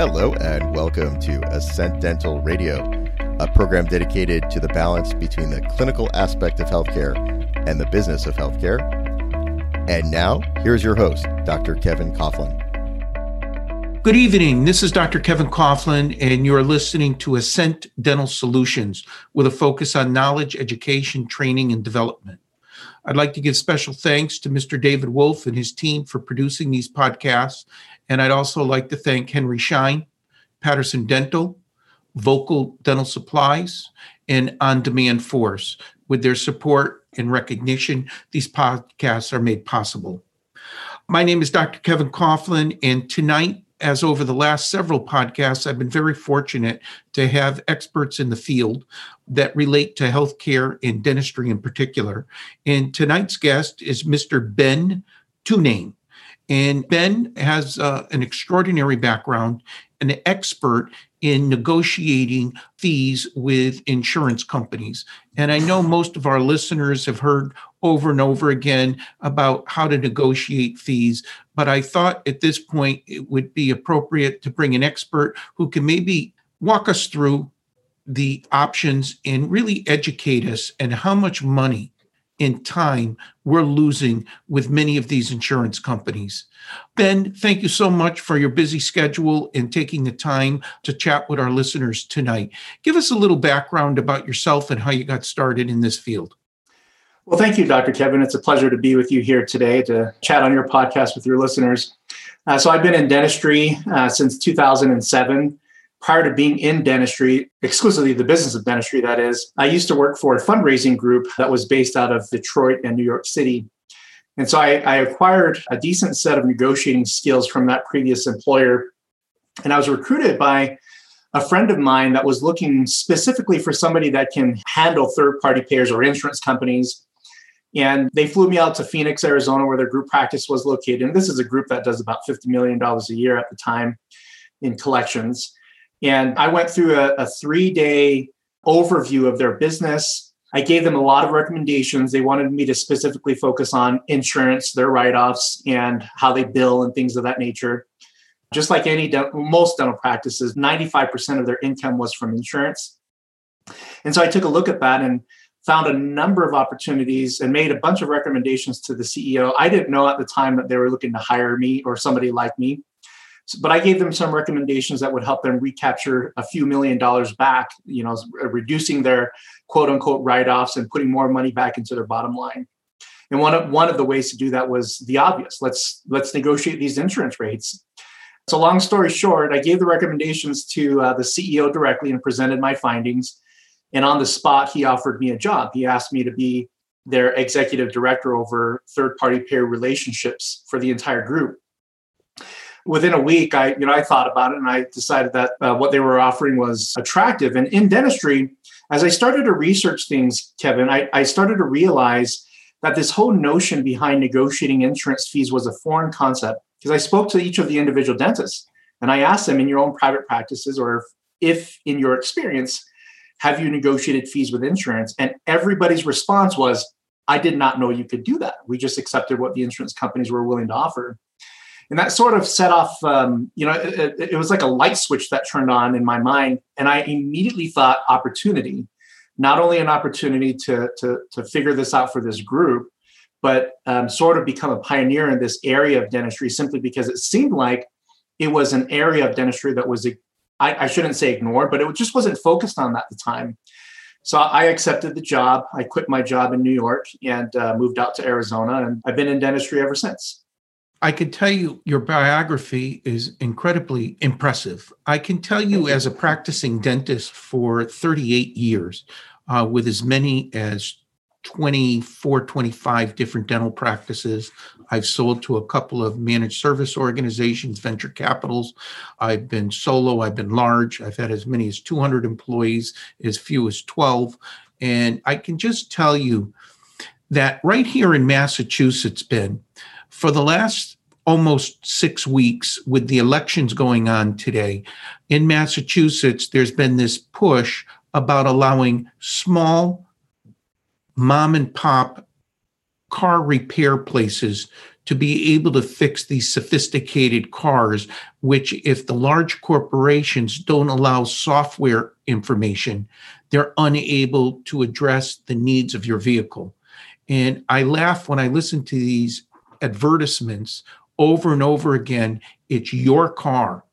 Hello, and welcome to Ascent Dental Radio, a program dedicated to the balance between the clinical aspect of healthcare and the business of healthcare. And now, here's your host, Dr. Kevin Coughlin. Good evening. This is Dr. Kevin Coughlin, and you're listening to Ascent Dental Solutions with a focus on knowledge, education, training, and development. I'd like to give special thanks to Mr. David Wolf and his team for producing these podcasts and I'd also like to thank Henry Schein, Patterson Dental, Vocal Dental Supplies, and On Demand Force. With their support and recognition, these podcasts are made possible. My name is Dr. Kevin Coughlin, and tonight, as over the last several podcasts, I've been very fortunate to have experts in the field that relate to healthcare and dentistry in particular. And tonight's guest is Mr. Ben Tuinei. And Ben has uh, an extraordinary background, an expert in negotiating fees with insurance companies. And I know most of our listeners have heard over and over again about how to negotiate fees, but I thought at this point it would be appropriate to bring an expert who can maybe walk us through the options and really educate us and how much money in time we're losing with many of these insurance companies. Ben, thank you so much for your busy schedule and taking the time to chat with our listeners tonight. Give us a little background about yourself and how you got started in this field. Well, thank you, Dr. Kevin. It's a pleasure to be with you here today to chat on your podcast with your listeners. Uh, so, I've been in dentistry uh, since 2007 prior to being in dentistry, exclusively the business of dentistry, that is, I used to work for a fundraising group that was based out of Detroit and New York City. And so I, I, acquired a decent set of negotiating skills from that previous employer. And I was recruited by a friend of mine that was looking specifically for somebody that can handle third party payers or insurance companies. And they flew me out to Phoenix, Arizona, where their group practice was located. And this is a group that does about $50 million a year at the time in collections. And I went through a, a three day overview of their business. I gave them a lot of recommendations. They wanted me to specifically focus on insurance, their write offs, and how they bill and things of that nature. Just like any most dental practices, 95% of their income was from insurance. And so I took a look at that and found a number of opportunities and made a bunch of recommendations to the CEO. I didn't know at the time that they were looking to hire me or somebody like me but I gave them some recommendations that would help them recapture a few million dollars back, you know, reducing their quote unquote write offs and putting more money back into their bottom line. And one of one of the ways to do that was the obvious. Let's let's negotiate these insurance rates. So long story short, I gave the recommendations to uh, the CEO directly and presented my findings. And on the spot, he offered me a job. He asked me to be their executive director over third party payer relationships for the entire group within a week, I you know I thought about it and I decided that uh, what they were offering was attractive. And in dentistry, As I started to research things, Kevin, I, I started to realize that this whole notion behind negotiating insurance fees was a foreign concept because I spoke to each of the individual dentists and I asked them in your own private practices or if in your experience, have you negotiated fees with insurance? And everybody's response was, I did not know you could do that. We just accepted what the insurance companies were willing to offer. And that sort of set off, um, you know, it, it was like a light switch that turned on in my mind. And I immediately thought opportunity, not only an opportunity to, to, to figure this out for this group, but um, sort of become a pioneer in this area of dentistry simply because it seemed like it was an area of dentistry that was, I, I shouldn't say ignored, but it just wasn't focused on at the time. So I accepted the job. I quit my job in New York and uh, moved out to Arizona, and I've been in dentistry ever since. I can tell you your biography is incredibly impressive. I can tell you, as a practicing dentist for 38 years, uh, with as many as 24, 25 different dental practices. I've sold to a couple of managed service organizations, venture capitals. I've been solo, I've been large. I've had as many as 200 employees, as few as 12. And I can just tell you that right here in Massachusetts, Ben, for the last almost six weeks with the elections going on today in Massachusetts, there's been this push about allowing small mom and pop car repair places to be able to fix these sophisticated cars, which, if the large corporations don't allow software information, they're unable to address the needs of your vehicle. And I laugh when I listen to these advertisements over and over again. It's your car.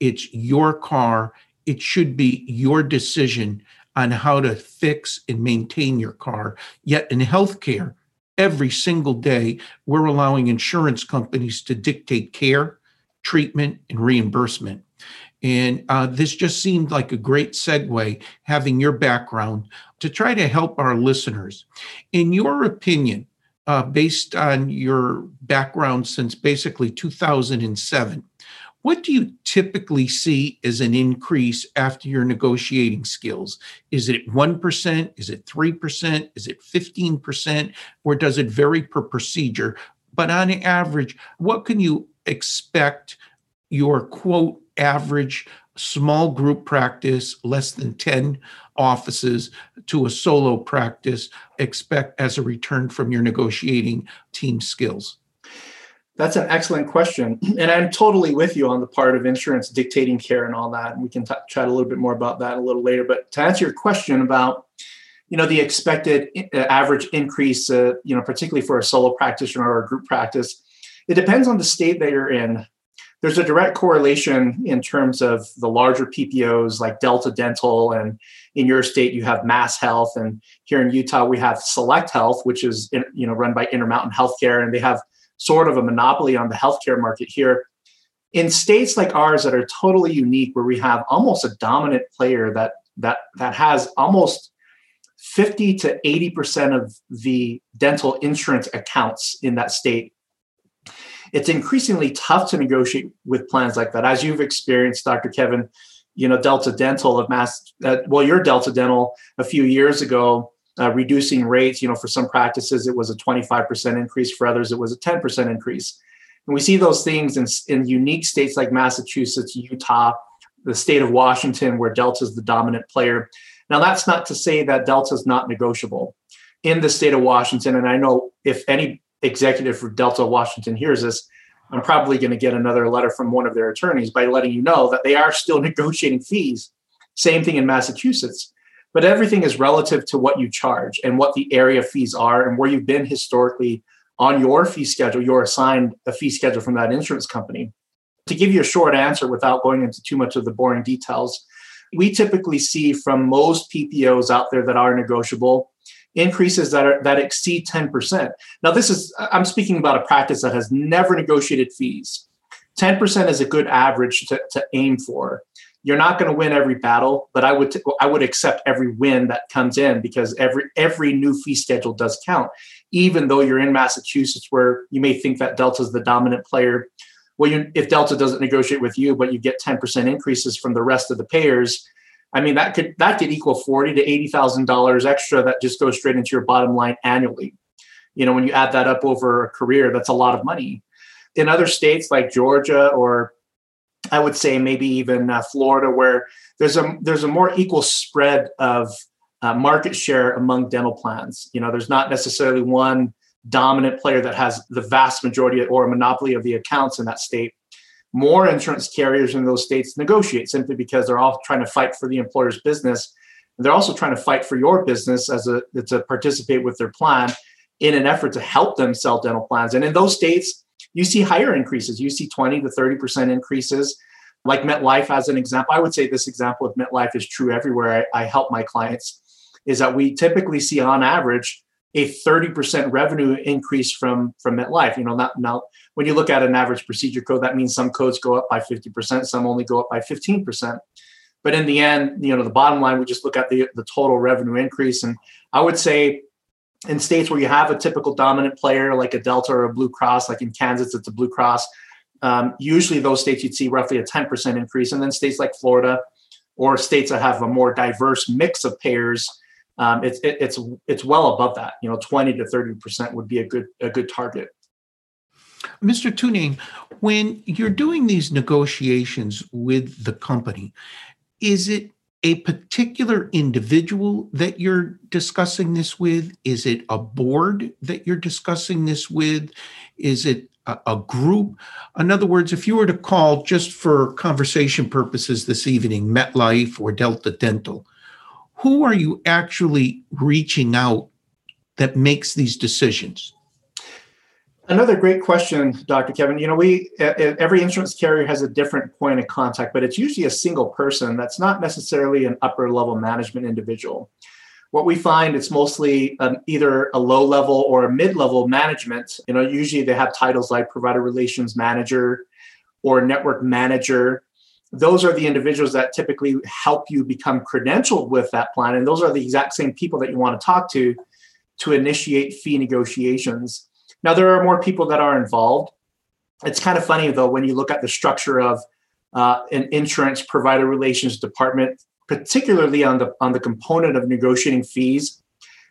It's your car. It should be your decision on how to fix and maintain your car. Yet in healthcare, every single day, we're allowing insurance companies to dictate care, treatment, and reimbursement. And uh, this just seemed like a great segue, having your background to try to help our listeners. In your opinion, uh, based on your background since basically 2007, what do you typically see as an increase after your negotiating skills? Is it 1%? Is it 3%? Is it 15%? Or does it vary per procedure? But on average, what can you expect your quote average small group practice, less than 10 offices, to a solo practice expect as a return from your negotiating team skills? That's an excellent question. And I'm totally with you on the part of insurance dictating care and all that. And we can t- chat a little bit more about that a little later. But to answer your question about, you know, the expected uh, average increase, uh, you know, particularly for a solo practitioner or a group practice, it depends on the state that you're in. There's a direct correlation in terms of the larger PPOs like Delta Dental, and in your state you have Mass Health, and here in Utah we have Select Health, which is you know run by Intermountain Healthcare, and they have sort of a monopoly on the healthcare market here. In states like ours that are totally unique, where we have almost a dominant player that that that has almost 50 to 80% of the dental insurance accounts in that state. It's increasingly tough to negotiate with plans like that. As you've experienced, Dr. Kevin, you know, Delta Dental of Mass, uh, well, your Delta Dental a few years ago uh, reducing rates. You know, for some practices, it was a 25% increase. For others, it was a 10% increase. And we see those things in, in unique states like Massachusetts, Utah, the state of Washington, where Delta is the dominant player. Now, that's not to say that Delta is not negotiable. In the state of Washington, and I know if any executive for Delta Washington hears this, I'm probably going to get another letter from one of their attorneys by letting you know that they are still negotiating fees. Same thing in Massachusetts but everything is relative to what you charge and what the area fees are and where you've been historically on your fee schedule you're assigned a fee schedule from that insurance company to give you a short answer without going into too much of the boring details we typically see from most ppos out there that are negotiable increases that are that exceed 10% now this is i'm speaking about a practice that has never negotiated fees. 10% is a good average to, to aim for. You're not going to win every battle, but I would t- I would accept every win that comes in because every every new fee schedule does count. Even though you're in Massachusetts, where you may think that Delta is the dominant player, well, you, if Delta doesn't negotiate with you, but you get 10% increases from the rest of the payers, I mean, that could that could equal forty to eighty thousand dollars extra that just goes straight into your bottom line annually. You know, when you add that up over a career, that's a lot of money. In other states like Georgia or I would say maybe even uh, Florida, where there's a there's a more equal spread of uh, market share among dental plans. You know, there's not necessarily one dominant player that has the vast majority or a monopoly of the accounts in that state. More insurance carriers in those states negotiate simply because they're all trying to fight for the employer's business. And they're also trying to fight for your business as a to participate with their plan in an effort to help them sell dental plans. And in those states, you see higher increases. You see 20 to 30% increases. Like MetLife, as an example, I would say this example of MetLife is true everywhere I, I help my clients, is that we typically see on average a 30% revenue increase from, from MetLife. You know, not, now when you look at an average procedure code, that means some codes go up by 50%, some only go up by 15%. But in the end, you know, the bottom line, we just look at the, the total revenue increase. And I would say in states where you have a typical dominant player like a Delta or a Blue Cross, like in Kansas, it's a Blue Cross. Um, usually, those states you'd see roughly a 10% increase, and then states like Florida or states that have a more diverse mix of payers, um, it's it, it's it's well above that. You know, 20 to 30% would be a good a good target. Mr. Tuinei, when you're doing these negotiations with the company, is it a particular individual that you're discussing this with? Is it a board that you're discussing this with? Is it a, a, group? In other words, if you were to call just for conversation purposes this evening, MetLife or Delta Dental, who are you actually reaching out that makes these decisions? Another great question, Dr. Kevin. You know, we every insurance carrier has a different point of contact, but it's usually a single person that's not necessarily an upper level management individual. What we find it's mostly either a low level or a mid level management. You know, usually they have titles like provider relations manager or network manager. Those are the individuals that typically help you become credentialed with that plan, and those are the exact same people that you want to talk to to initiate fee negotiations now, there are more people that are involved. It's kind of funny, though, when you look at the structure of uh, an insurance provider relations department, particularly on the, on the component of negotiating fees.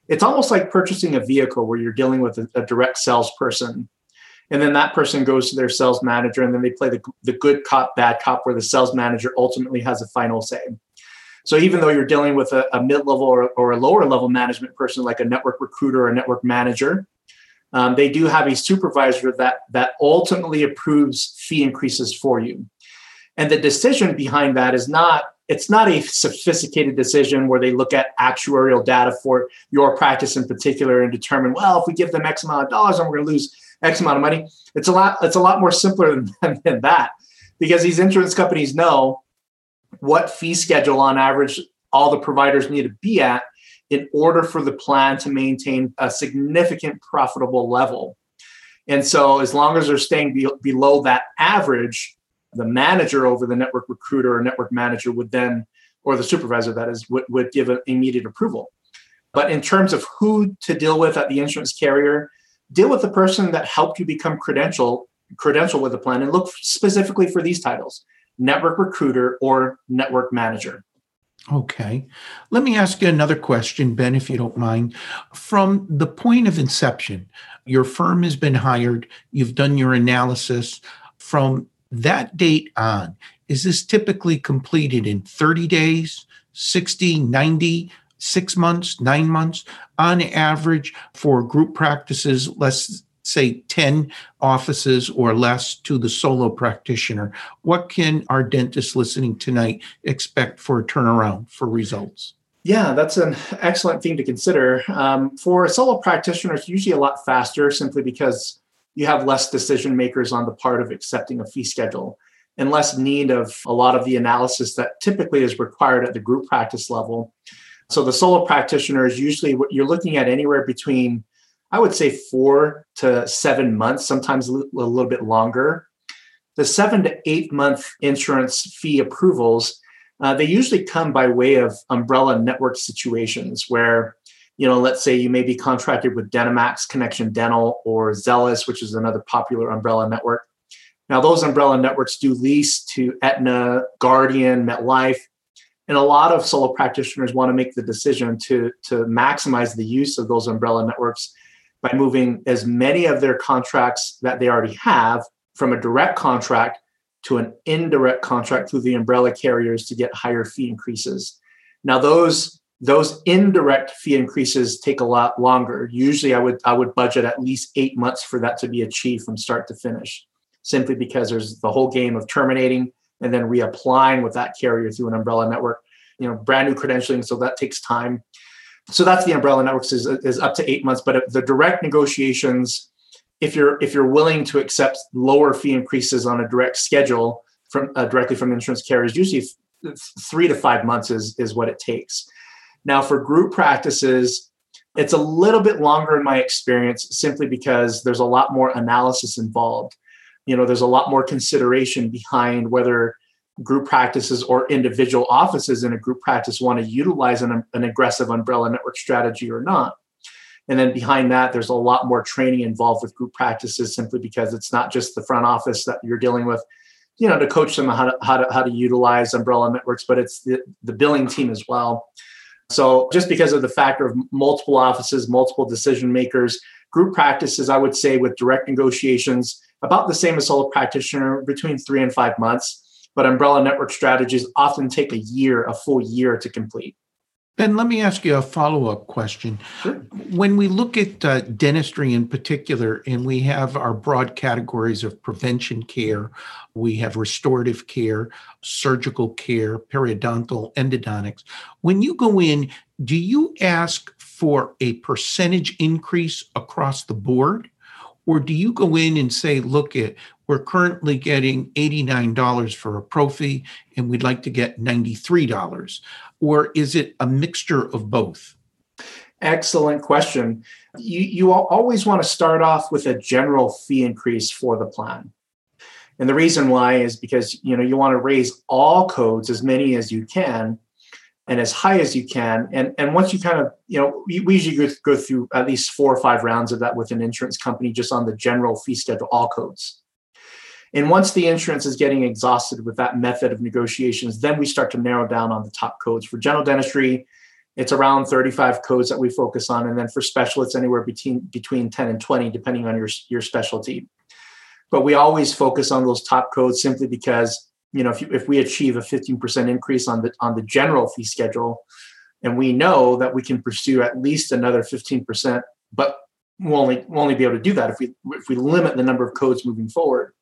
It's almost like purchasing a vehicle where you're dealing with a, a direct salesperson. And then that person goes to their sales manager, and then they play the, the good cop, bad cop, where the sales manager ultimately has a final say. So even though you're dealing with a, a mid-level or, or, a lower level management person like a network recruiter or a network manager, um, they do have a supervisor that that ultimately approves fee increases for you and the decision behind that is not it's not a sophisticated decision where they look at actuarial data for your practice in particular and determine well if we give them x amount of dollars and we're going to lose x amount of money it's a lot it's a lot more simpler than, than that because these insurance companies know what fee schedule on average all the providers need to be at in order for the plan to maintain a significant profitable level. And so, as long as they're staying be- below that average, the manager over the network recruiter or network manager would then, or the supervisor that is, would, would give an immediate approval. But in terms of who to deal with at the insurance carrier, deal with the person that helped you become credential credential with the plan and look specifically for these titles network recruiter or network manager Okay. Let me ask you another question, Ben, if you don't mind. From the point of inception, your firm has been hired, you've done your analysis. From that date on, is this typically completed in 30 days, 60, 90, six months, nine months? On average, for group practices, let's say 10 offices or less to the solo practitioner, what can our dentists listening tonight expect for a turnaround for results? Yeah, that's an excellent thing to consider. Um, for a solo practitioner, it's usually a lot faster simply because you have less decision makers on the part of accepting a fee schedule and less need of a lot of the analysis that typically is required at the group practice level. So the solo practitioner is usually what you're looking at anywhere between I would say four to seven months, sometimes a little bit longer. The seven to eight month insurance fee approvals, uh, they usually come by way of umbrella network situations where, you know, let's say you may be contracted with DenteMax Connection Dental or Zelis, which is another popular umbrella network. Now, those umbrella networks do lease to Aetna, Guardian, MetLife. And a lot of solo practitioners want to make the decision to, to maximize the use of those umbrella networks by moving as many of their contracts that they already have from a direct contract to an indirect contract through the umbrella carriers to get higher fee increases. Now those those indirect fee increases take a lot longer. Usually I would I would budget at least 8 months for that to be achieved from start to finish simply because there's the whole game of terminating and then reapplying with that carrier through an umbrella network. You know, brand new credentialing, so that takes time. So that's the umbrella networks is, is up to eight months. But the direct negotiations, if you're if you're willing to accept lower fee increases on a direct schedule from uh, directly from insurance carriers, usually three to five months is is what it takes. Now for group practices, it's a little bit longer in my experience, simply because there's a lot more analysis involved. You know there's a lot more consideration behind whether group practices or individual offices in a group practice want to utilize an, an aggressive umbrella network strategy or not. And then behind that there's a lot more training involved with group practices simply because it's not just the front office that you're dealing with you know to coach them how to how to, how to utilize umbrella networks but it's the, the billing team as well so just because of the factor of multiple offices multiple decision makers group practices i would say with direct negotiations about the same as solo practitioner, between three and five months. But umbrella network strategies often take a year, a full year to complete. Ben, let me ask you a follow up question. Sure. When we look at uh, dentistry in particular, and we have our broad categories of prevention care, we have restorative care, surgical care, periodontal, endodontics. When you go in, do you ask for a percentage increase across the board? Or do you go in and say, look, it we're currently getting $89 for a prophy and we'd like to get $93? Or is it a mixture of both? Excellent question. You, you always want to start off with a general fee increase for the plan. And the reason why is because you know you want to raise all codes as many as you can and as high as you can. And, and once you kind of, you know, we, we usually go, go through at least four or five rounds of that with an insurance company just on the general fee schedule, all codes. And once the insurance is getting exhausted with that method of negotiations, then we start to narrow down on the top codes. For general dentistry, it's around 35 codes that we focus on. And then for specialists, anywhere between, between 10 and 20, depending on your, your specialty. But we always focus on those top codes simply because you know, if, you, if we achieve a 15% increase on the on the general fee schedule, and we know that we can pursue at least another 15%, but we'll only we'll only be able to do that if we if we limit the number of codes moving forward.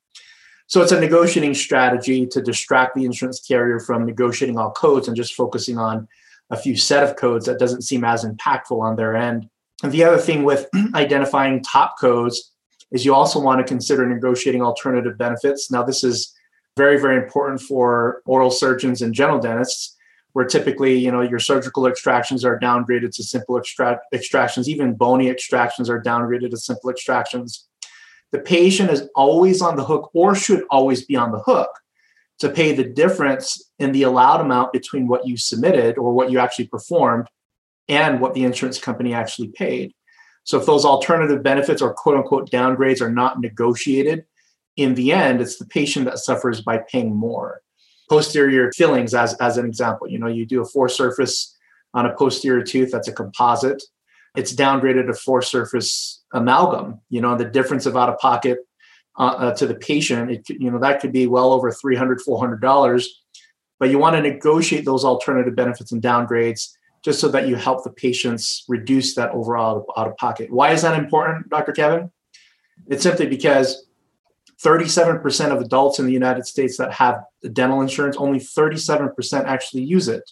So it's a negotiating strategy to distract the insurance carrier from negotiating all codes and just focusing on a few set of codes that doesn't seem as impactful on their end. And the other thing with identifying top codes is you also want to consider negotiating alternative benefits. Now, this is very, very important for oral surgeons and general dentists, where typically, you know, your surgical extractions are downgraded to simple extract- extractions. Even bony extractions are downgraded to simple extractions. The patient is always on the hook or should always be on the hook to pay the difference in the allowed amount between what you submitted or what you actually performed and what the insurance company actually paid. So if those alternative benefits or quote unquote downgrades are not negotiated, in the end, it's the patient that suffers by paying more. Posterior fillings, as, as an example, you know, you do a four surface on a posterior tooth that's a composite. It's downgraded to four surface amalgam. You know, the difference of out of pocket uh, uh, to the patient, it you know that could be well over 300 400 dollars. But you want to negotiate those alternative benefits and downgrades just so that you help the patients reduce that overall out of pocket. Why is that important, Dr. Kevin? It's simply because 37% of adults in the United States that have dental insurance, only 37% actually use it.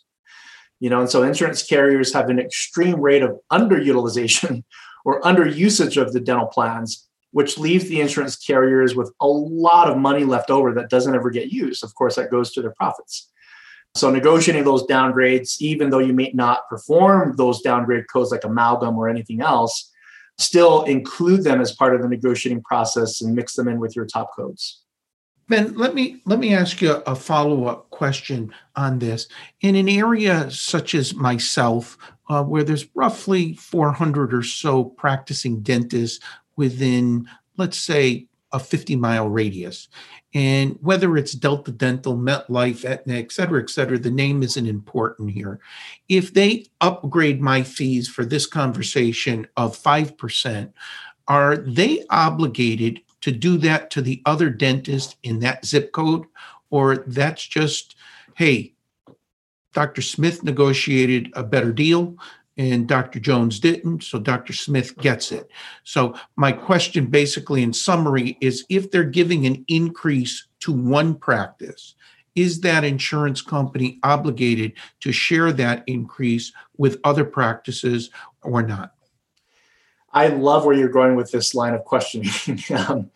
You know, and so insurance carriers have an extreme rate of underutilization or underusage of the dental plans, which leaves the insurance carriers with a lot of money left over that doesn't ever get used. Of course, that goes to their profits. So negotiating those downgrades, even though you may not perform those downgrade codes like amalgam or anything else, still include them as part of the negotiating process and mix them in with your top codes. Ben, let me let me ask you a follow-up question on this. In an area such as myself, uh, where there's roughly 400 or so practicing dentists within, let's say, a 50 mile radius. And whether it's Delta Dental, MetLife, Aetna, et cetera, et cetera, the name isn't important here. If they upgrade my fees for this conversation of 5%, are they obligated to do that to the other dentist in that zip code? Or that's just, hey, Dr. Smith negotiated a better deal and Dr. Jones didn't, so Dr. Smith gets it. So, my question basically in summary is if they're giving an increase to one practice, is that insurance company obligated to share that increase with other practices or not? I love where you're going with this line of questioning. um,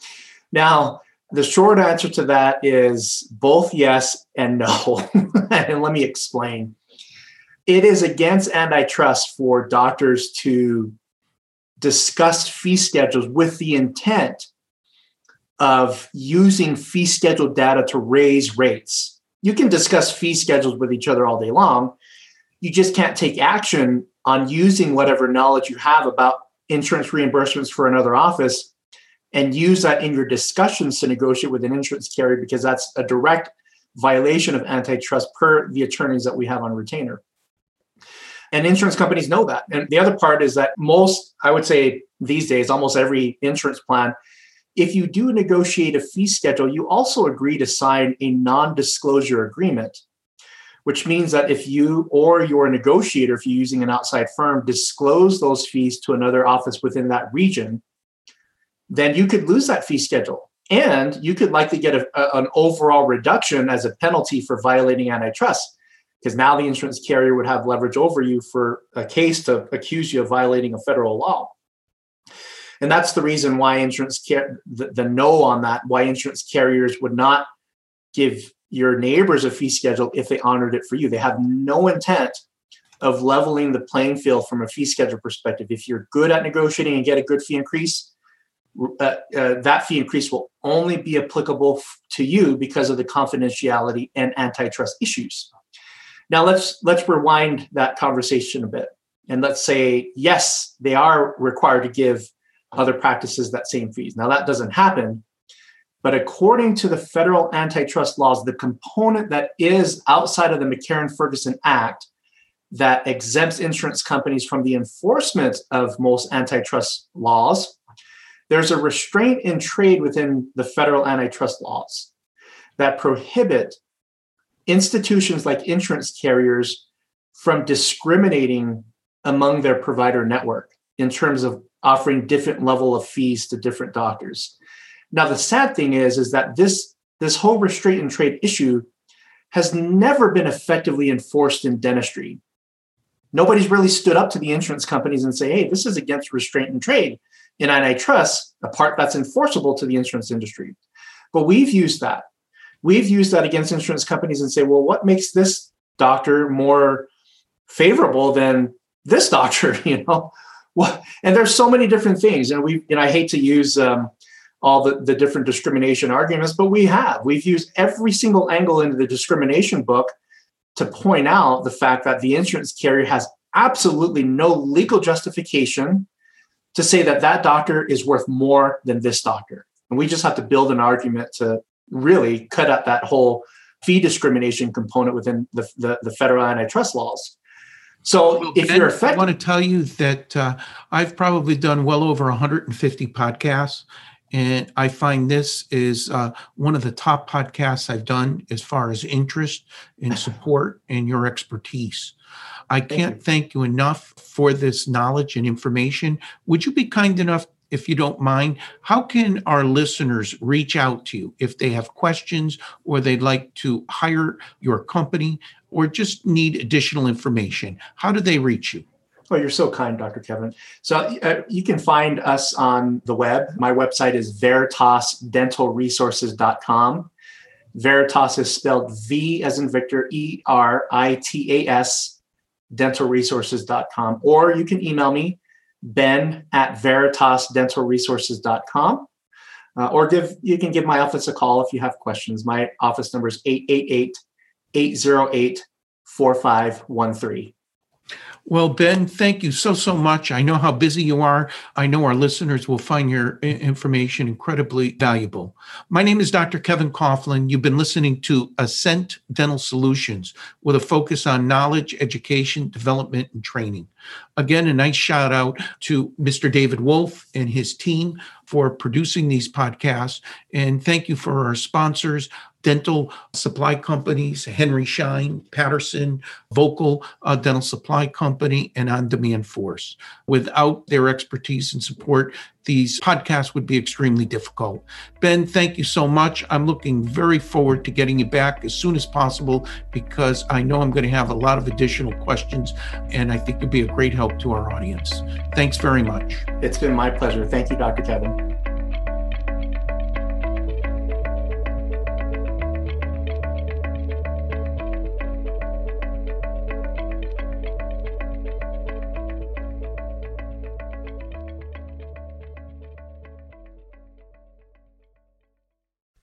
now, the short answer to that is both yes and no. and let me explain. It is against antitrust for doctors to discuss fee schedules with the intent of using fee schedule data to raise rates. You can discuss fee schedules with each other all day long. You just can't take action on using whatever knowledge you have about insurance reimbursements for another office and use that in your discussions to negotiate with an insurance carrier because that's a direct violation of antitrust per the attorneys that we have on retainer. And insurance companies know that. And the other part is that most, I would say these days, almost every insurance plan, if you do negotiate a fee schedule, you also agree to sign a non disclosure agreement, which means that if you or your negotiator, if you're using an outside firm, disclose those fees to another office within that region, then you could lose that fee schedule. And you could likely get a, a, an overall reduction as a penalty for violating antitrust because now the insurance carrier would have leverage over you for a case to accuse you of violating a federal law. And that's the reason why insurance care the, the no on that, why insurance carriers would not give your neighbors a fee schedule if they honored it for you. They have no intent of leveling the playing field from a fee schedule perspective. If you're good at negotiating and get a good fee increase, uh, uh, that fee increase will only be applicable f- to you because of the confidentiality and antitrust issues. Now let's let's rewind that conversation a bit. And let's say, yes, they are required to give other practices that same fees. Now that doesn't happen. But according to the federal antitrust laws, the component that is outside of the McCarran Ferguson Act that exempts insurance companies from the enforcement of most antitrust laws, there's a restraint in trade within the federal antitrust laws that prohibit institutions like insurance carriers from discriminating among their provider network in terms of offering different level of fees to different doctors. Now the sad thing is is that this this whole restraint and trade issue has never been effectively enforced in dentistry. Nobody's really stood up to the insurance companies and say, "Hey, this is against restraint and trade." In antitrust, a part that's enforceable to the insurance industry. But we've used that we've used that against insurance companies and say, well, what makes this doctor more favorable than this doctor? You know, well, and there's so many different things, and we, and I hate to use um, all the, the different discrimination arguments, but we have. We've used every single angle into the discrimination book to point out the fact that the insurance carrier has absolutely no legal justification to say that that doctor is worth more than this doctor. And we just have to build an argument to really cut up that whole fee discrimination component within the, the, the federal antitrust laws. So well, if ben, you're effective, I want to tell you that uh, I've probably done well over 150 podcasts, and I find this is uh, one of the top podcasts I've done as far as interest and support and your expertise. I can't you. thank you enough for this knowledge and information. Would you be kind enough if you don't mind, how can our listeners reach out to you if they have questions or they'd like to hire your company or just need additional information? How do they reach you? Oh, you're so kind, Dr. Kevin. So uh, you can find us on the web. My website is veritasdentalresources.com. Veritas is spelled V as in Victor, E R I T A S, dentalresources.com. Or you can email me, ben at veritasdentalresources.com. Uh, or give you can give my office a call if you have questions. My office number is 888 808 4513. Well, Ben, thank you so, so much. I know how busy you are. I know our listeners will find your information incredibly valuable. My name is Dr. Kevin Coughlin. You've been listening to Ascent Dental Solutions with a focus on knowledge, education, development, and training. Again, a nice shout out to Mr. David Wolf and his team for producing these podcasts. And thank you for our sponsors, dental supply companies, Henry Schein, Patterson, Vocal uh, Dental Supply Company, and On Demand Force. Without their expertise and support, these podcasts would be extremely difficult. Ben, thank you so much. I'm looking very forward to getting you back as soon as possible because I know I'm going to have a lot of additional questions and I think you'll be a great help to our audience. Thanks very much. It's been my pleasure. Thank you, Dr. Kevin.